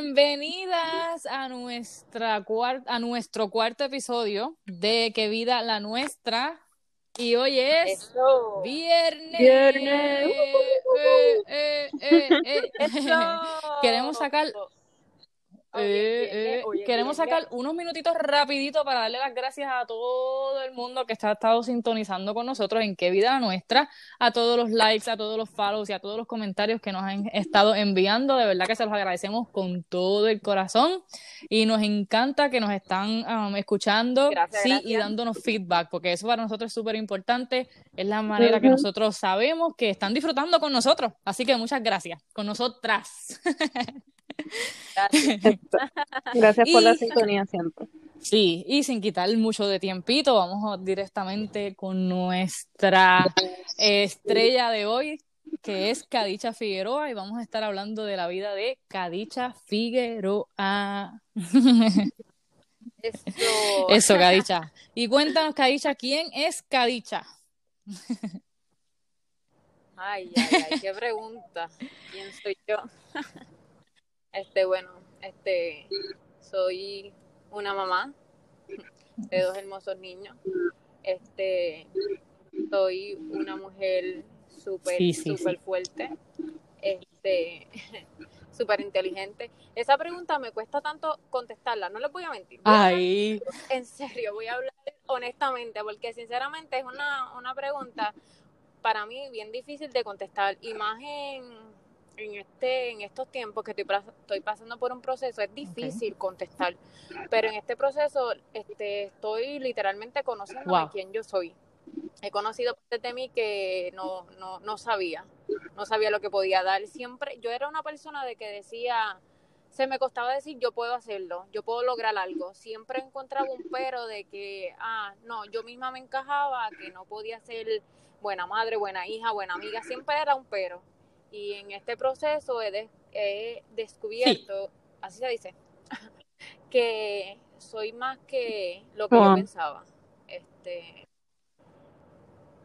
Bienvenidas a nuestra a nuestro cuarto episodio de Que Vida la Nuestra. Y hoy es viernes. Viernes. Eh, eh, eh, Queremos sacar eh, eh, queremos sacar unos minutitos rapiditos para darle las gracias a todo el mundo que está estado sintonizando con nosotros en qué vida nuestra, a todos los likes, a todos los follows y a todos los comentarios que nos han estado enviando. De verdad que se los agradecemos con todo el corazón y nos encanta que nos están um, escuchando sí, y dándonos feedback, porque eso para nosotros es súper importante. Es la manera que nosotros sabemos que están disfrutando con nosotros. Así que muchas gracias con nosotras. Gracias, por la sintonía siempre. Sí, y sin quitar mucho de tiempito, vamos directamente con nuestra estrella de hoy, que es Cadicha Figueroa, y vamos a estar hablando de la vida de Cadicha Figueroa. Eso. Eso, Cadicha. Y cuéntanos, Cadicha, ¿quién es Cadicha? Ay, ay, ay, qué pregunta. ¿Quién soy yo? Este, bueno, este, soy una mamá de dos hermosos niños. Este, soy una mujer súper, súper fuerte. Este, súper inteligente. Esa pregunta me cuesta tanto contestarla, no les voy a mentir. Ay. En serio, voy a hablar honestamente, porque sinceramente es una, una pregunta para mí bien difícil de contestar, más en este en estos tiempos que estoy, estoy pasando por un proceso es difícil contestar. Pero en este proceso este estoy literalmente conociendo a quién yo soy. He conocido partes de mí que no, no, no sabía no sabía lo que podía dar. Siempre yo era una persona de que decía se me costaba decir yo puedo hacerlo, yo puedo lograr algo. Siempre encontraba un pero de que, ah, no, yo misma me encajaba, que no podía ser buena madre, buena hija, buena amiga, siempre era un pero. Y en este proceso he, descubierto, así se dice, que soy más que lo que yo pensaba. Este,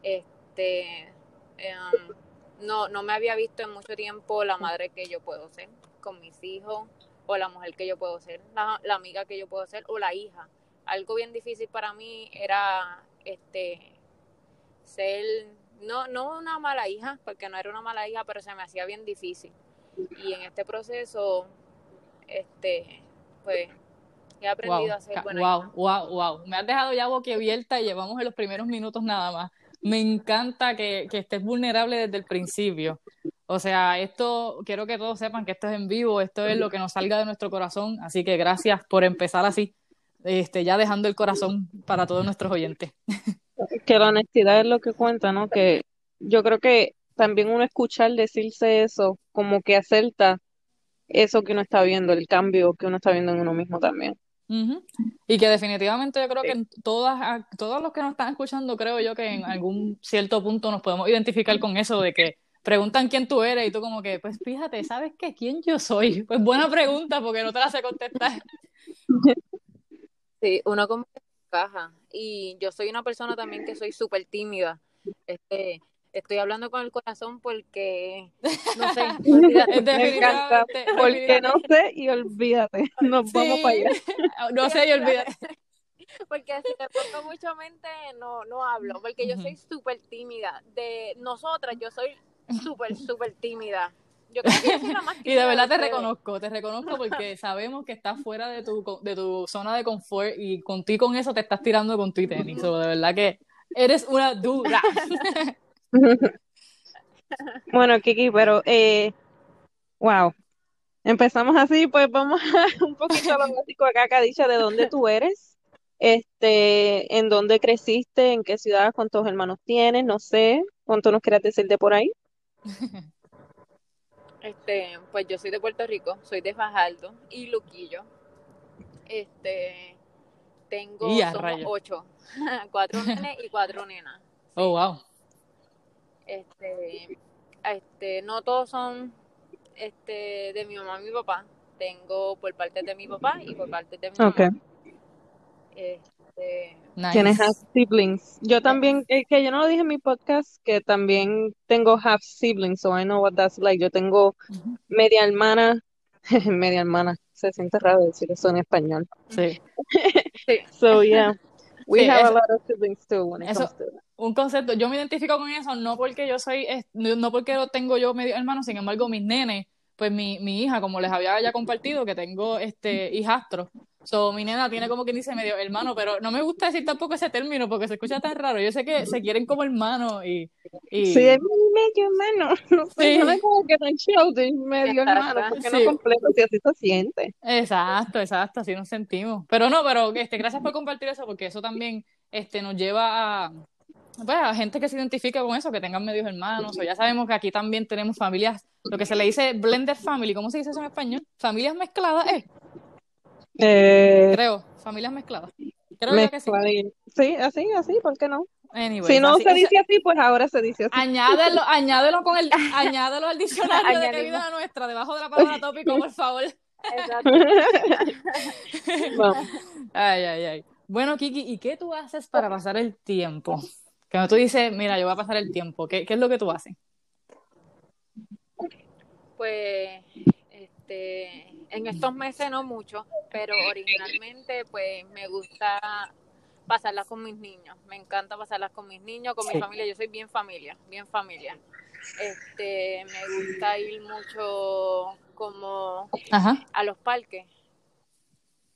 este, em, no, no me había visto en mucho tiempo la madre que yo puedo ser con mis hijos, o la mujer que yo puedo ser, la, la amiga que yo puedo ser, o la hija. Algo bien difícil para mí era este ser no, no una mala hija, porque no era una mala hija, pero se me hacía bien difícil. Y en este proceso, este, pues, he aprendido a ser buena wow, Wow, wow, Me has dejado ya boquiabierta y llevamos en los primeros minutos nada más. Me encanta que, que estés vulnerable desde el principio. O sea, esto, quiero que todos sepan que esto es en vivo, esto es lo que nos salga de nuestro corazón, así que gracias por empezar así, este, ya dejando el corazón para todos nuestros oyentes. que la honestidad es lo que cuenta, ¿no? Que yo creo que también uno escuchar decirse eso, como que acepta eso que uno está viendo, el cambio que uno está viendo en uno mismo también. Y que definitivamente yo creo que todas, todos los que nos están escuchando, creo yo que en algún cierto punto nos podemos identificar con eso de que preguntan quién tú eres y tú como que, pues fíjate, ¿sabes qué? ¿Quién yo soy? Pues buena pregunta porque no te la sé contestar. Sí, uno como y yo soy una persona también que soy súper tímida. Este, estoy hablando con el corazón porque no sé, Me encanta, porque no sé y olvídate, nos vamos para allá. No sé y olvídate. Porque si te pongo mucho mente, no, no hablo, porque yo soy súper tímida. De nosotras, yo soy súper, súper tímida. y de verdad te reconozco, te reconozco porque sabemos que estás fuera de tu, de tu zona de confort y contigo con eso te estás tirando con tu tenis. de verdad que eres una dura. bueno, Kiki, pero eh, wow. Empezamos así, pues vamos a un poquito a lo básico acá, Cadicha, de dónde tú eres, este, en dónde creciste, en qué ciudad, cuántos hermanos tienes, no sé, cuánto nos quieras decir de por ahí. Este, pues yo soy de Puerto Rico, soy de Fajardo y Luquillo. Este, tengo ocho, cuatro nenes y cuatro nenas. Oh, wow. Este, este, no todos son este de mi mamá y mi papá. Tengo por parte de mi papá y por parte de mi mamá. Este, Tienes half siblings. Yo también, eh, que yo no lo dije en mi podcast, que también tengo half siblings, so I know what that's like. Yo tengo media hermana, media hermana, se siente raro decir eso en español. Sí. Sí. So, yeah, we Sí, have eso- a lot of siblings too when it eso- comes to that. Un concepto, yo me identifico con eso, no porque yo soy, no no porque lo tengo yo medio hermano, sin embargo, mis nenes, pues mi, mi hija, como les había ya compartido, que tengo este hijastro, so, mi nena tiene como quien dice medio hermano, pero no me gusta decir tampoco ese término porque se escucha tan raro. Yo sé que se quieren como hermano y, y Sí, es medio hermano. No sé, Sí. no es como que tan childish, medio hermano, porque Sí. no completo, si así se siente. Exacto, exacto, así nos sentimos. Pero no, pero este, gracias por compartir eso, porque eso también este, nos lleva a, pues, a gente que se identifique con eso, que tengan medios hermanos, o ya sabemos que aquí también tenemos familias, lo que se le dice blended family, ¿cómo se dice eso en español? Familias mezcladas, eh, Eh, creo, familias mezcladas. Creo que sí. Sí, así, así, ¿por qué no? Anyways, Si no así- se dice así, pues ahora se dice así. añádelo, añádelo con el, añádelo al diccionario de vida nuestra, debajo de la palabra tópico, por favor. Exacto. Vamos. Ay, ay, ay. Bueno, Kiki, ¿y qué tú haces para pasar el tiempo? Cuando tú dices, mira, yo voy a pasar el tiempo, ¿qué, qué es lo que tú haces? Pues, este, en estos meses no mucho, pero originalmente, pues, me gusta pasarlas con mis niños. Me encanta pasarlas con mis niños, con Sí. mi familia. Yo soy bien familia, bien familia. Este, me gusta ir mucho como Ajá. a los parques.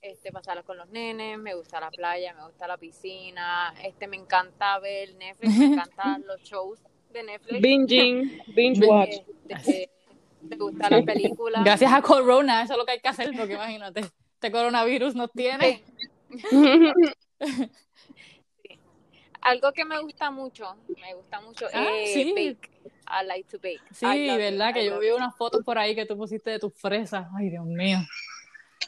Este, pasarlas con los nenes, me gusta la playa, me gusta la piscina, este, me encanta ver Netflix, me encantan los shows de Netflix. Binging, binge Bin- watch. Este, me gustan las películas. Gracias a Corona, eso es lo que hay que hacer, porque imagínate, este coronavirus nos tiene. Algo que me gusta mucho, me gusta mucho Ah, es sí. bake. I like to bake. Sí, it, verdad, que I yo vi it. unas fotos por ahí que tú pusiste de tus fresas. Ay, Dios mío.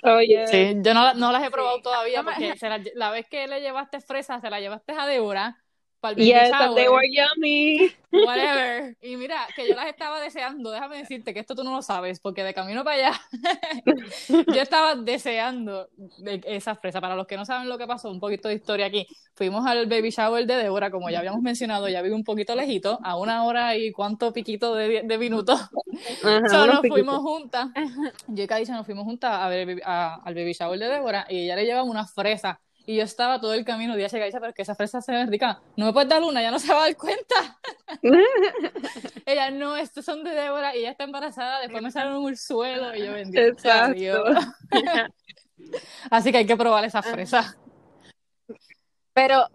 Oye, Sí, yo no, no las he Sí. probado todavía porque se la, la vez que le llevaste fresas, se la llevaste a Débora para el baby yes, shower. they were yummy. Whatever. Y mira, que yo las estaba deseando. Déjame decirte que esto tú no lo sabes, porque de camino para allá, yo estaba deseando de- esas fresas. Para los que no saben lo que pasó, un poquito de historia aquí. Fuimos al baby shower de Débora, como ya habíamos mencionado, ya vive un poquito lejito, a una hora y cuánto piquito de, de minutos. Ajá, So, nos piquitos. fuimos juntas. Yo y Kadisha nos fuimos juntas a ver a- al baby shower de Débora y ella le llevaba unas fresas. Y yo estaba todo el camino, día Kadisha, pero es que esas fresas se ven ricas. No me puedes dar una, ya no se va a dar cuenta. ella, no, estos son de Débora y ella está embarazada. Después me salió un ursuelo y yo bendito sea Exacto. Así que hay que probar esas fresas. Pero,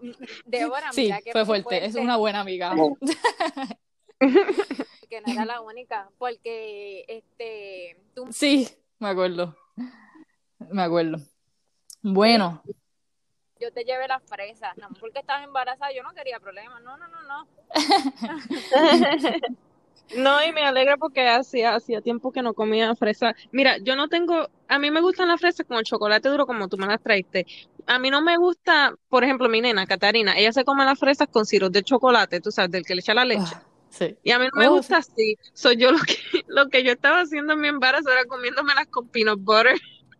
Débora, Sí, mira que fue fuerte. Es una buena amiga. que no era la única, porque este, tú Sí, me acuerdo. Me acuerdo. Bueno, yo te llevé las fresas, no porque estabas embarazada, yo no quería problemas, no, no, no, no. No, y me alegra porque hacía, hacía tiempo que no comía fresa. Mira, yo no tengo, a mí me gustan las fresas con el chocolate duro como tú me las traiste. A mí no me gusta, por ejemplo, mi nena, Catarina, ella se come las fresas con sirope de chocolate, tú sabes, del que le echa la leche. ah, sí. Y a mí no me Oh, gusta así. Soy yo lo que, lo que yo estaba haciendo en mi embarazo era comiéndomelas con peanut butter.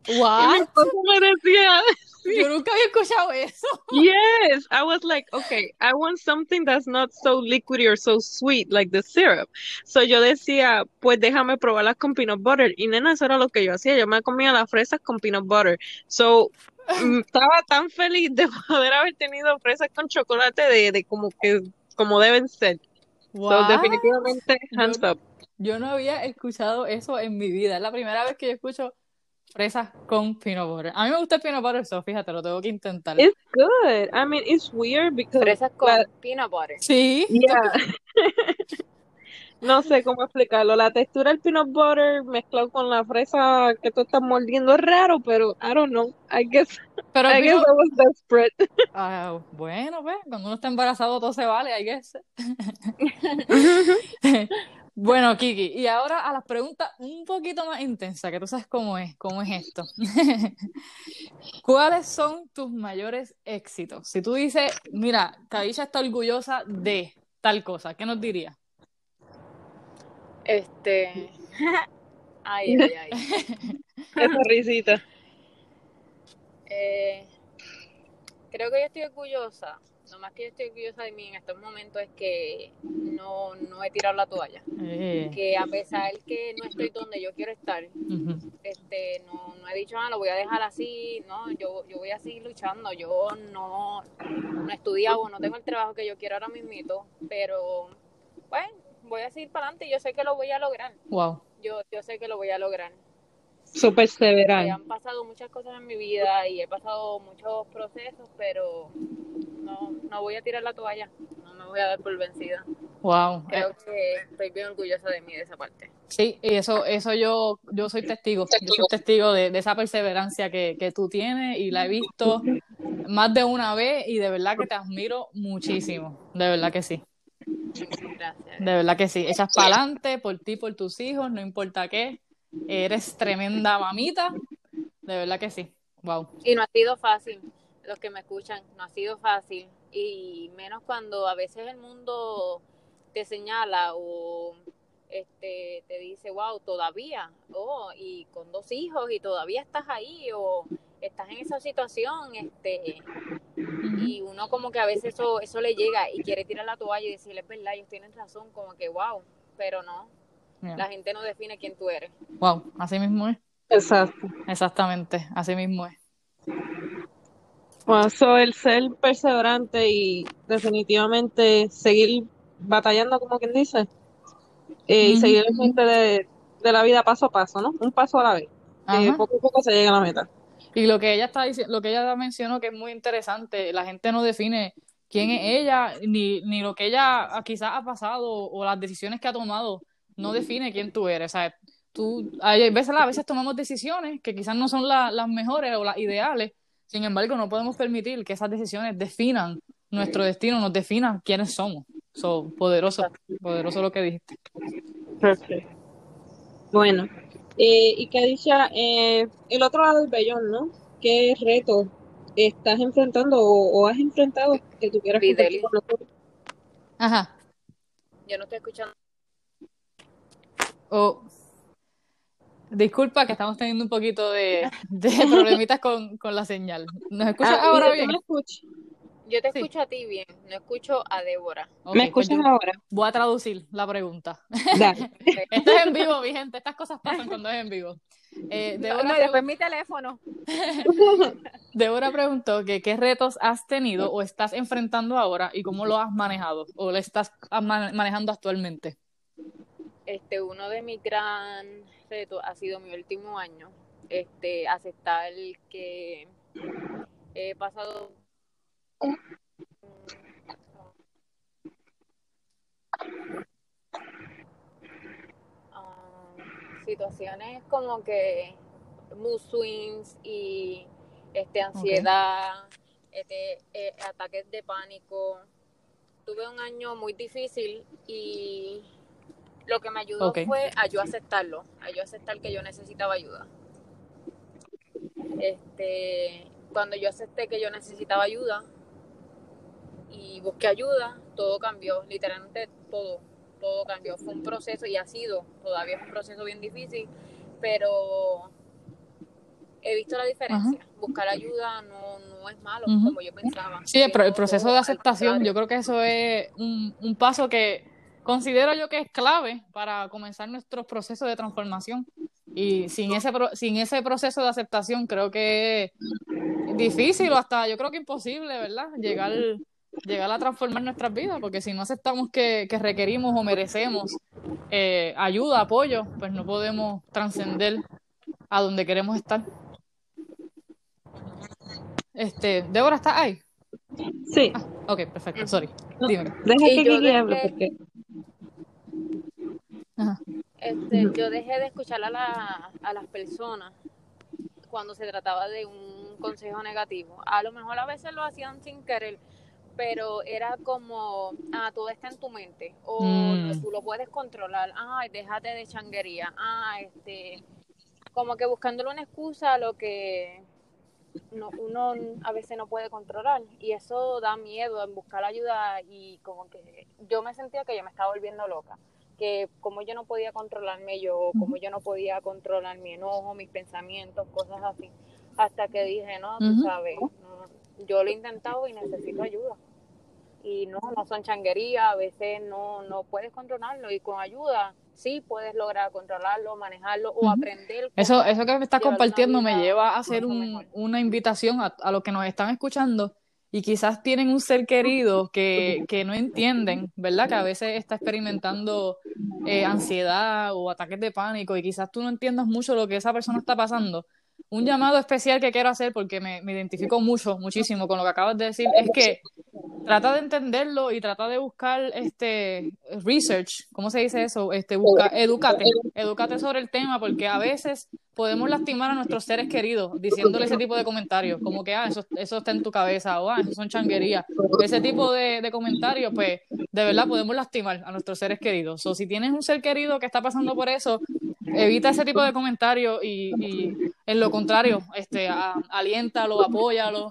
Y mi What? esposo me decía, Yo nunca había escuchado eso. Yes, I was like, okay, I want something that's not so liquidy or so sweet like the syrup. So yo decía, pues déjame probarlas con peanut butter. Y nena, eso era lo que yo hacía. Yo me comía las fresas con peanut butter. So mm, estaba tan feliz de poder haber tenido fresas con chocolate de, de como que como deben ser. So What? definitivamente hands Yo- up. Yo no había escuchado eso en mi vida. Es la primera vez que yo escucho fresas con peanut butter. A mí me gusta el peanut butter, so fíjate, lo tengo que intentar. It's good. I mean, it's weird because Fresas con la- peanut butter. Sí. Yeah. No sé cómo explicarlo. La textura del peanut butter mezclado con la fresa que tú estás mordiendo es raro, pero I don't know. I guess, Pero I el guess I peanut- was desperate. Ah, bueno, pues, cuando uno está embarazado todo se vale, I guess. Bueno, Kiki, y ahora a las preguntas un poquito más intensas, que tú sabes cómo es, cómo es esto. ¿Cuáles son tus mayores éxitos? Si tú dices, mira, Kadisha está orgullosa de tal cosa, ¿qué nos diría? Este. Ay, ay, ay. Esa risita. Eh, creo que yo estoy orgullosa. Lo más que yo estoy orgullosa de mí en estos momentos es que no, no he tirado la toalla. Eh, Que a pesar que no estoy donde yo quiero estar, este, no, no he dicho, ah, lo voy a dejar así, no, yo, yo voy a seguir luchando, yo no, no he estudiado, no tengo el trabajo que yo quiero ahora mismito, pero, pues, voy a seguir para adelante, yo sé que lo voy a lograr, Wow. yo, yo sé que lo voy a lograr. Su Eh, perseverar. han pasado muchas cosas en mi vida y he pasado muchos procesos, pero no, no voy a tirar la toalla, no me voy a dar por vencida. Wow. Eh, Creo que estoy bien orgullosa de mí de esa parte. Sí, y eso, eso yo, yo soy testigo, yo soy testigo de, de esa perseverancia que, que tú tienes y la he visto más de una vez y de verdad que te admiro muchísimo, de verdad que sí, Gracias. de verdad que sí. Echas para adelante por ti, por tus hijos, no importa qué, eres tremenda mamita, de verdad que sí, wow. Y no ha sido fácil, los que me escuchan, no ha sido fácil. Y menos cuando a veces el mundo te señala o este te dice, wow, todavía, oh, y con dos hijos y todavía estás ahí o estás en esa situación, este, y uno como que a veces eso, eso le llega y quiere tirar la toalla y decirle, es verdad, ellos tienen razón, como que wow, pero no, Yeah. la gente no define quién tú eres. Wow, así mismo es, Exacto. exactamente, así mismo es. Bueno, so, el ser perseverante y definitivamente seguir batallando, como quien dice, eh, y seguir el frente de, de la vida paso a paso, ¿no? Un paso a la vez. Poco a poco se llega a la meta. Y lo que ella está diciendo, lo que ella mencionó que es muy interesante, la gente no define quién es ella, ni, ni lo que ella quizás ha pasado o las decisiones que ha tomado, no define quién tú eres. O sea, tú, hay veces, a veces tomamos decisiones que quizás no son la- las mejores o las ideales, sin embargo, no podemos permitir que esas decisiones definan nuestro destino, nos definan quiénes somos. So, poderoso, poderoso lo que dijiste. Perfecto. Bueno, eh, y que dicha, eh, el otro lado del vellón, ¿no? ¿Qué reto estás enfrentando o, o has enfrentado que tú quieras? Ajá. Yo no estoy escuchando. Oh, disculpa que estamos teniendo un poquito de, de problemitas con, con la señal. ¿Nos escuchas Ah, ahora ¿tú bien? me? Yo te Sí. escucho a ti bien, no escucho a Débora. ¿Me pues escuchas ahora? voy a traducir la pregunta. Dale. Esto es en vivo, mi gente. Estas cosas pasan cuando es en vivo. Eh, Débora, no, después mi teléfono. Débora preguntó que qué retos has tenido o estás enfrentando ahora y cómo lo has manejado o lo estás ma- manejando actualmente. Este, uno de mis gran retos ha sido mi último año. Este, aceptar que he pasado situaciones como que mood swings y este ansiedad, este, eh, ataques de pánico. Tuve un año muy difícil y lo que me ayudó Ok. fue a yo aceptarlo, a yo aceptar que yo necesitaba ayuda. Este, cuando yo acepté que yo necesitaba ayuda y busqué ayuda, todo cambió, literalmente todo, todo cambió. Fue un proceso y ha sido, todavía es un proceso bien difícil, pero he visto la diferencia. Buscar ayuda no, no es malo como yo pensaba. Sí, pro- el proceso de aceptación, yo creo que eso es un, un paso que considero yo que es clave para comenzar nuestros procesos de transformación. Y sin ese, sin ese proceso de aceptación, creo que es difícil o hasta yo creo que imposible, ¿verdad? Llegar, llegar a transformar nuestras vidas, porque si no aceptamos que, que requerimos o merecemos eh, ayuda, apoyo, pues no podemos trascender a donde queremos estar. Este, Débora, ¿estás ahí? Sí, Ok, perfecto, sorry. Dime. deja que desde- hable porque. Este, yo dejé de escuchar a, la- a las personas cuando se trataba de un consejo negativo. A lo mejor a veces lo hacían sin querer, pero era como, ah, todo está en tu mente, o Mm. tú lo puedes controlar, ay, déjate de changuería, ah, este, como que buscándole una excusa a lo que no, uno a veces no puede controlar, y eso da miedo en buscar ayuda, y como que yo me sentía que yo me estaba volviendo loca que como yo no podía controlarme yo, como yo no podía controlar mi enojo, mis pensamientos, cosas así, hasta que dije, no, tú sabes, no, yo lo he intentado y necesito ayuda. y no, no son changuería, a veces no, no puedes controlarlo y con ayuda sí puedes lograr controlarlo, manejarlo o aprender. Eso, eso que me estás compartiendo me lleva a hacer un, una invitación a, a los que nos están escuchando y quizás tienen un ser querido que, que no entienden, ¿verdad? Que a veces está experimentando eh, ansiedad o ataques de pánico y quizás tú no entiendas mucho lo que esa persona está pasando. Un llamado especial que quiero hacer porque me, me identifico mucho, muchísimo con lo que acabas de decir, es que trata de entenderlo y trata de buscar este research, ¿cómo se dice eso? Este busca, edúcate, edúcate sobre el tema porque a veces podemos lastimar a nuestros seres queridos diciéndole ese tipo de comentarios, como que ah, eso, eso está en tu cabeza o ah, eso son changuerías. Ese tipo de, de comentarios, pues de verdad podemos lastimar a nuestros seres queridos. O si tienes un ser querido que está pasando por eso, evita ese tipo de comentarios y, y en lo contrario, este, a, aliéntalo, apóyalo.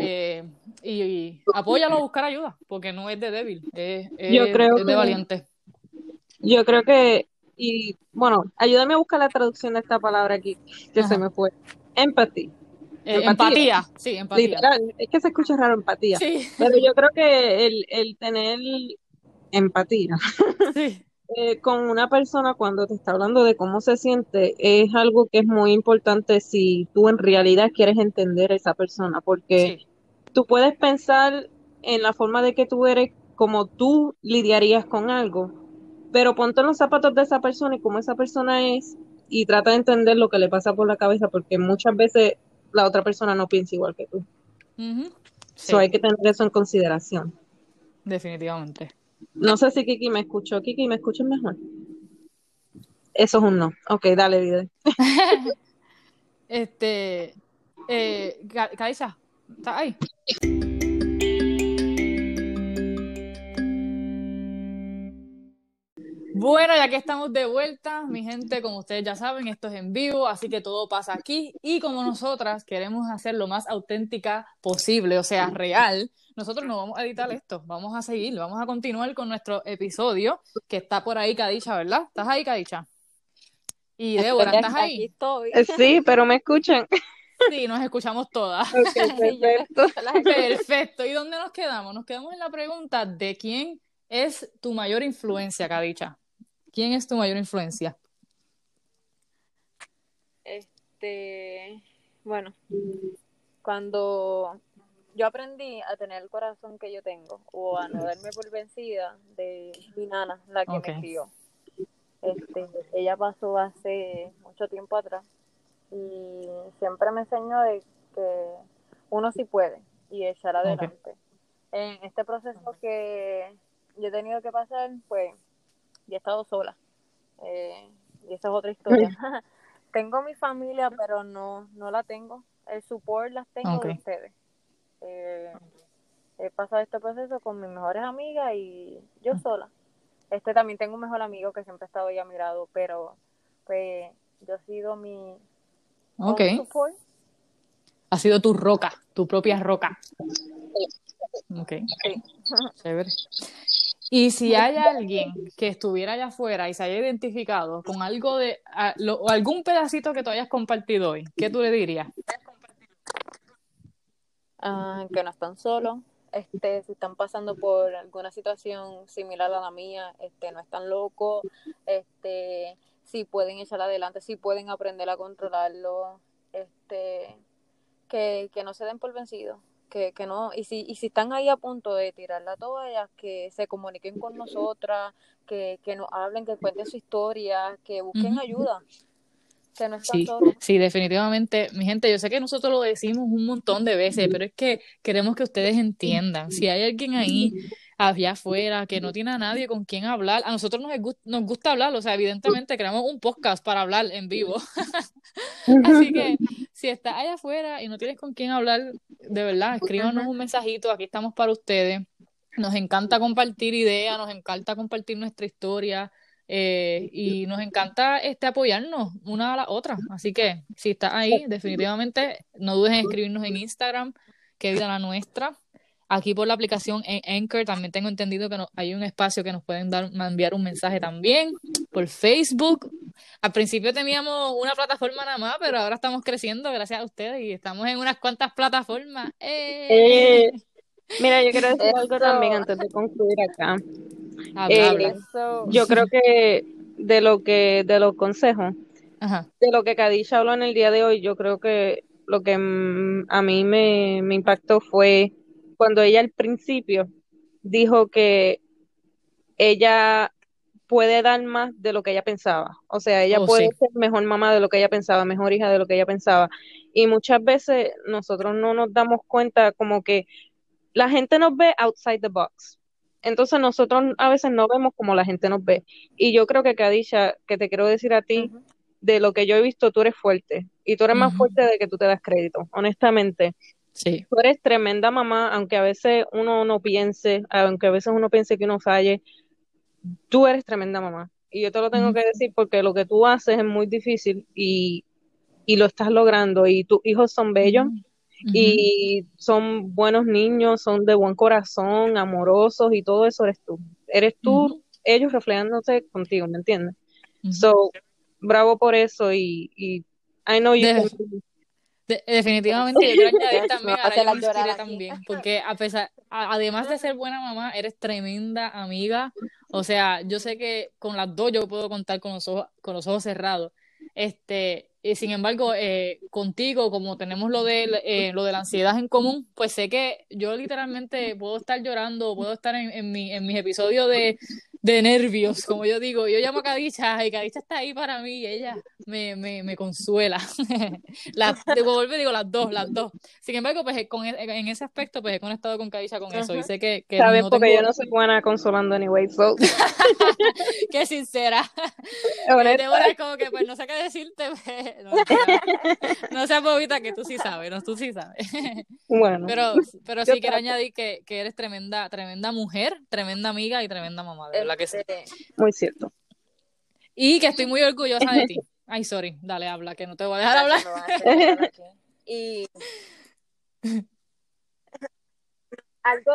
Eh, y, apóyalo a buscar ayuda, porque no es de débil, es, Yo creo es de que- valiente. Yo creo que, y bueno, ayúdame a buscar la traducción de esta palabra aquí, que se me fue. Empathy. Eh, empatía. empatía, sí, empatía. Literal, es que se escucha raro empatía. Sí, Pero yo creo que el, el tener empatía sí, eh, con una persona cuando te está hablando de cómo se siente es algo que es muy importante si tú en realidad quieres entender a esa persona, porque sí. tú puedes pensar en la forma de que tú eres, como tú lidiarías con algo, pero ponte en los zapatos de esa persona y cómo esa persona es y trata de entender lo que le pasa por la cabeza, porque muchas veces la otra persona no piensa igual que tú. Sí, So hay que tener eso en consideración. definitivamente. No sé si Kiki me escuchó. Kiki, ¿me escuchas mejor? Eso es un no. Ok, dale, Vide. Este, eh, Ca- ¿estás ahí? Bueno, ya que estamos de vuelta, mi gente, como ustedes ya saben, esto es en vivo, así que todo pasa aquí. Y como nosotras queremos hacer lo más auténtica posible, o sea, real, nosotros no vamos a editar esto, vamos a seguir, vamos a continuar con nuestro episodio, que está por ahí, Cadicha, ¿verdad? ¿Estás ahí, Cadicha? Y Débora, ¿estás ahí? estoy. Eh, Sí, pero me escuchan. Sí, nos escuchamos todas. Perfecto. Perfecto. ¿Y dónde nos quedamos? Nos quedamos en la pregunta de quién es tu mayor influencia, Cadicha. ¿Quién es tu mayor influencia? Este, bueno, cuando yo aprendí a tener el corazón que yo tengo o a no darme por vencida de mi nana, la que me crió. Este, ella pasó hace mucho tiempo atrás y siempre me enseñó de que uno sí puede y echar adelante. En este proceso que yo he tenido que pasar, pues, yo he estado sola. Eh, y esa es otra historia. tengo mi familia, pero no, no la tengo. El support las tengo Ok. de ustedes. Eh, he pasado este proceso con mis mejores amigas y yo sola. Este también tengo un mejor amigo que siempre ha estado ahí a mi lado, pero pues yo he sido mi Ok. own support. Ha sido tu roca, tu propia roca. Ok. Sí. Chévere. Y si hay alguien que estuviera allá afuera y se haya identificado con algo de, a- lo- o algún pedacito que tú hayas compartido hoy, ¿qué tú le dirías? ah, que no están solos, este, si están pasando por alguna situación similar a la mía, este, no están locos, este, si pueden echar adelante, si pueden aprender a controlarlo, este, que, que no se den por vencidos, que, que no, y si, y si están ahí a punto de tirar la toalla, que se comuniquen con nosotras, que, que nos hablen, que cuenten su historia, que busquen ayuda, que no están Sí, sí, definitivamente. Mi gente, yo sé que nosotros lo decimos un montón de veces, pero es que queremos que ustedes entiendan. Si hay alguien ahí, allá afuera, que no tiene a nadie con quien hablar, a nosotros nos, gu- nos gusta hablar, o sea, evidentemente creamos un podcast para hablar en vivo. Así que si estás allá afuera y no tienes con quién hablar, de verdad, escríbanos un mensajito, aquí estamos para ustedes. Nos encanta compartir ideas, nos encanta compartir nuestra historia eh, y nos encanta este apoyarnos una a la otra. Así que si estás ahí, definitivamente no dudes en escribirnos en Instagram, que vida la nuestra. Aquí por la aplicación en Anchor también tengo entendido que no- hay un espacio que nos pueden dar, enviar un mensaje también. Por Facebook. Al principio teníamos una plataforma nada más, pero ahora estamos creciendo gracias a ustedes y estamos en unas cuantas plataformas. ¡Eh! Eh, Mira, yo quiero decir algo también antes de concluir acá. Habla, Eh, habla. Eso, Yo creo que de lo que, de los consejos, Ajá. de lo que Kadisha habló en el día de hoy, yo creo que lo que mm, a mí me, me impactó fue cuando ella al principio dijo que ella puede dar más de lo que ella pensaba. O sea, ella Oh, puede sí. ser mejor mamá de lo que ella pensaba, mejor hija de lo que ella pensaba. Y muchas veces nosotros no nos damos cuenta como que la gente nos ve outside the box. Entonces nosotros a veces no vemos como la gente nos ve. Y yo creo que Kadisha, que te quiero decir a ti, de lo que yo he visto, tú eres fuerte. Y tú eres más fuerte de que tú te das crédito, honestamente. Sí. Tú eres tremenda mamá, aunque a veces uno no piense, aunque a veces uno piense que uno falle, tú eres tremenda mamá. Y yo te lo tengo Ujú. que decir porque lo que tú haces es muy difícil y, y lo estás logrando. Y tus hijos son bellos Ujú. y son buenos niños, son de buen corazón, amorosos y todo eso eres tú. Eres tú, Ujú. ellos reflejándose contigo, ¿me entiendes? So, bravo por eso y, y I know you De- De- definitivamente, yo quiero añadir también, a también, porque a pesar, a- además de ser buena mamá, eres tremenda amiga, o sea, yo sé que con las dos yo puedo contar con los ojos, con los ojos cerrados, este, y sin embargo, eh, contigo, como tenemos lo de, eh, lo de la ansiedad en común, pues sé que yo literalmente puedo estar llorando, puedo estar en, en, mi, en mis episodios de, de nervios, como yo digo, yo llamo a Cadicha y Cadicha está ahí para mí y ella me, me, me consuela. Las, vuelvo digo las dos, las dos. Sin embargo, pues con, en ese aspecto, pues he conectado con Cadicha con eso y sé que, que Sabes, no porque tengo, yo no soy buena consolando anyway, so, que sincera. honesta, como que pues no sé qué decirte, pues, no, seas bobita que tú sí sabes, no, tú sí sabes. bueno, Pero, pero sí quiero añadir que, que eres tremenda, tremenda mujer, tremenda amiga y tremenda mamá, de verdad que sí. Este, muy cierto. Y que estoy muy orgullosa de ti. Ay, sorry, dale, habla, que no te voy a dejar hablar. Y algo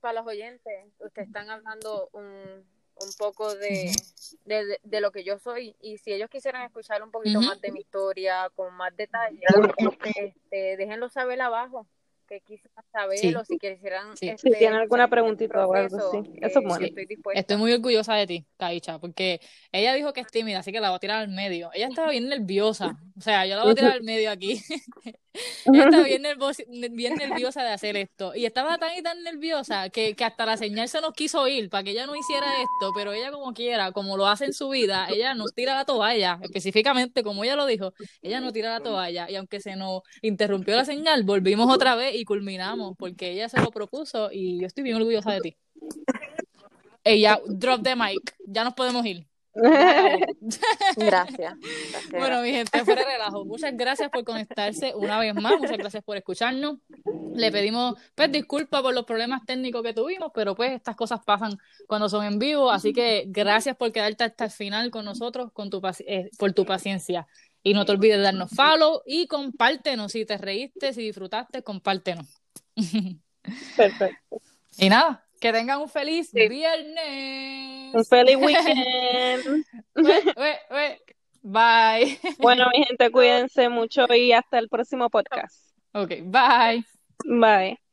para los oyentes, ustedes están hablando un, un poco de, de, de- lo que yo soy y si ellos quisieran escuchar un poquito más de mi historia con más detalle, este, déjenlo saber abajo que quisieran saber Sí. o si quisieran Sí. este, Si tienen alguna escuchar mi preguntita o algo así, eso es eh, bueno. estoy dispuesta. Estoy muy orgullosa de ti, Caicha, porque ella dijo que es tímida, así que la voy a tirar al medio. Ella estaba bien nerviosa, o sea, yo la voy a tirar al medio aquí. estaba bien, nerviosa de hacer esto, y estaba tan y tan nerviosa que, que hasta la señal se nos quiso ir para que ella no hiciera esto, pero ella como quiera, como lo hace en su vida, ella nos tira la toalla, específicamente como ella lo dijo, ella no tira la toalla, y aunque se nos interrumpió la señal, volvimos otra vez y culminamos, porque ella se lo propuso, y yo estoy bien orgullosa de ti. Ella, drop the mic, ya nos podemos ir. Gracias. gracias, Bueno, mi gente, fuera de relajo. Muchas gracias por conectarse una vez más. Muchas gracias por escucharnos. Le pedimos, pues, disculpas por los problemas técnicos que tuvimos, pero pues estas cosas pasan cuando son en vivo. Así que gracias por quedarte hasta el final con nosotros, con tu paci- eh, por tu paciencia. Y no te olvides de darnos follow y compártenos. Si te reíste, si disfrutaste, compártenos. Perfecto. Y nada, que tengan un feliz Sí. viernes. Un feliz weekend. Bye. Bueno, mi gente, cuídense mucho y hasta el próximo podcast. Ok, bye. Bye.